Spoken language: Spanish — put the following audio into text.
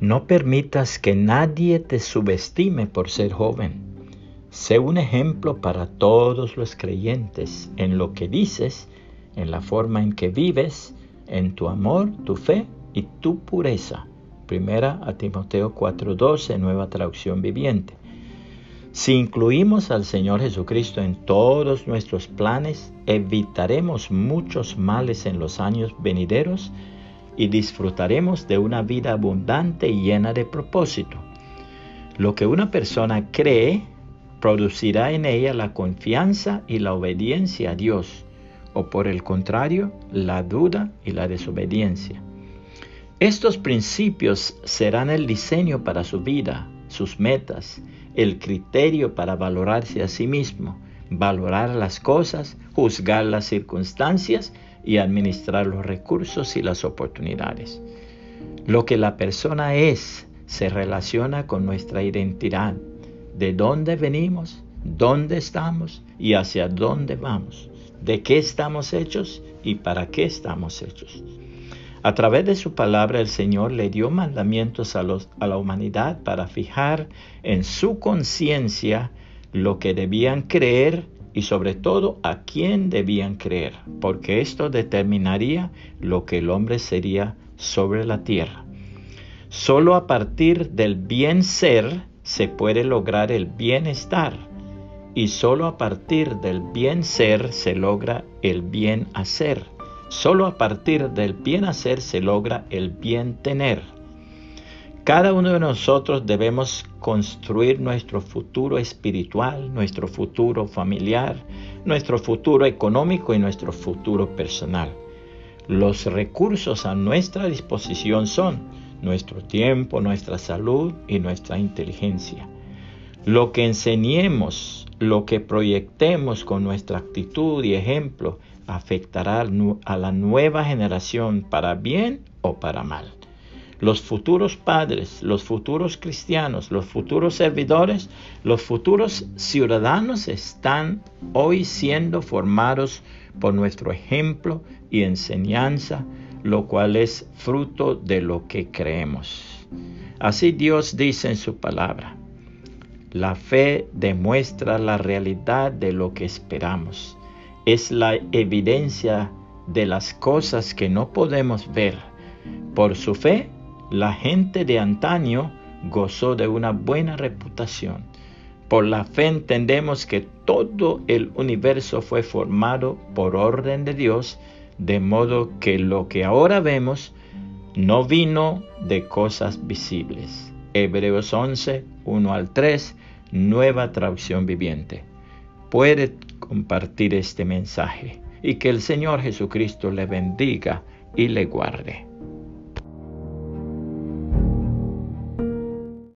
No permitas que nadie te subestime por ser joven. Sé un ejemplo para todos los creyentes en lo que dices, en la forma en que vives, en tu amor, tu fe y tu pureza. Primera a Timoteo 4:12, nueva traducción viviente. Si incluimos al Señor Jesucristo en todos nuestros planes, evitaremos muchos males en los años venideros y disfrutaremos de una vida abundante y llena de propósito. Lo que una persona cree producirá en ella la confianza y la obediencia a Dios, o por el contrario, la duda y la desobediencia. Estos principios serán el diseño para su vida, sus metas, el criterio para valorarse a sí mismo, valorar las cosas, juzgar las circunstancias y administrar los recursos y las oportunidades. Lo que la persona es se relaciona con nuestra identidad, de dónde venimos, dónde estamos y hacia dónde vamos, de qué estamos hechos y para qué estamos hechos. A través de su palabra el Señor le dio mandamientos a, a la humanidad para fijar en su conciencia lo que debían creer y sobre todo a quién debían creer, porque esto determinaría lo que el hombre sería sobre la tierra. Solo a partir del bien ser se puede lograr el bienestar y solo a partir del bien ser se logra el bien hacer. Solo a partir del bien hacer se logra el bien tener. Cada uno de nosotros debemos construir nuestro futuro espiritual, nuestro futuro familiar, nuestro futuro económico y nuestro futuro personal. Los recursos a nuestra disposición son nuestro tiempo, nuestra salud y nuestra inteligencia. Lo que enseñemos, lo que proyectemos con nuestra actitud y ejemplo afectará a la nueva generación para bien o para mal. Los futuros padres, los futuros cristianos, los futuros servidores, los futuros ciudadanos están hoy siendo formados por nuestro ejemplo y enseñanza, lo cual es fruto de lo que creemos. Así Dios dice en su palabra, la fe demuestra la realidad de lo que esperamos es la evidencia de las cosas que no podemos ver. Por su fe, la gente de antaño gozó de una buena reputación. Por la fe entendemos que todo el universo fue formado por orden de Dios, de modo que lo que ahora vemos no vino de cosas visibles. Hebreos 11, 1 al 3, nueva traducción viviente. Puede compartir este mensaje y que el Señor Jesucristo le bendiga y le guarde.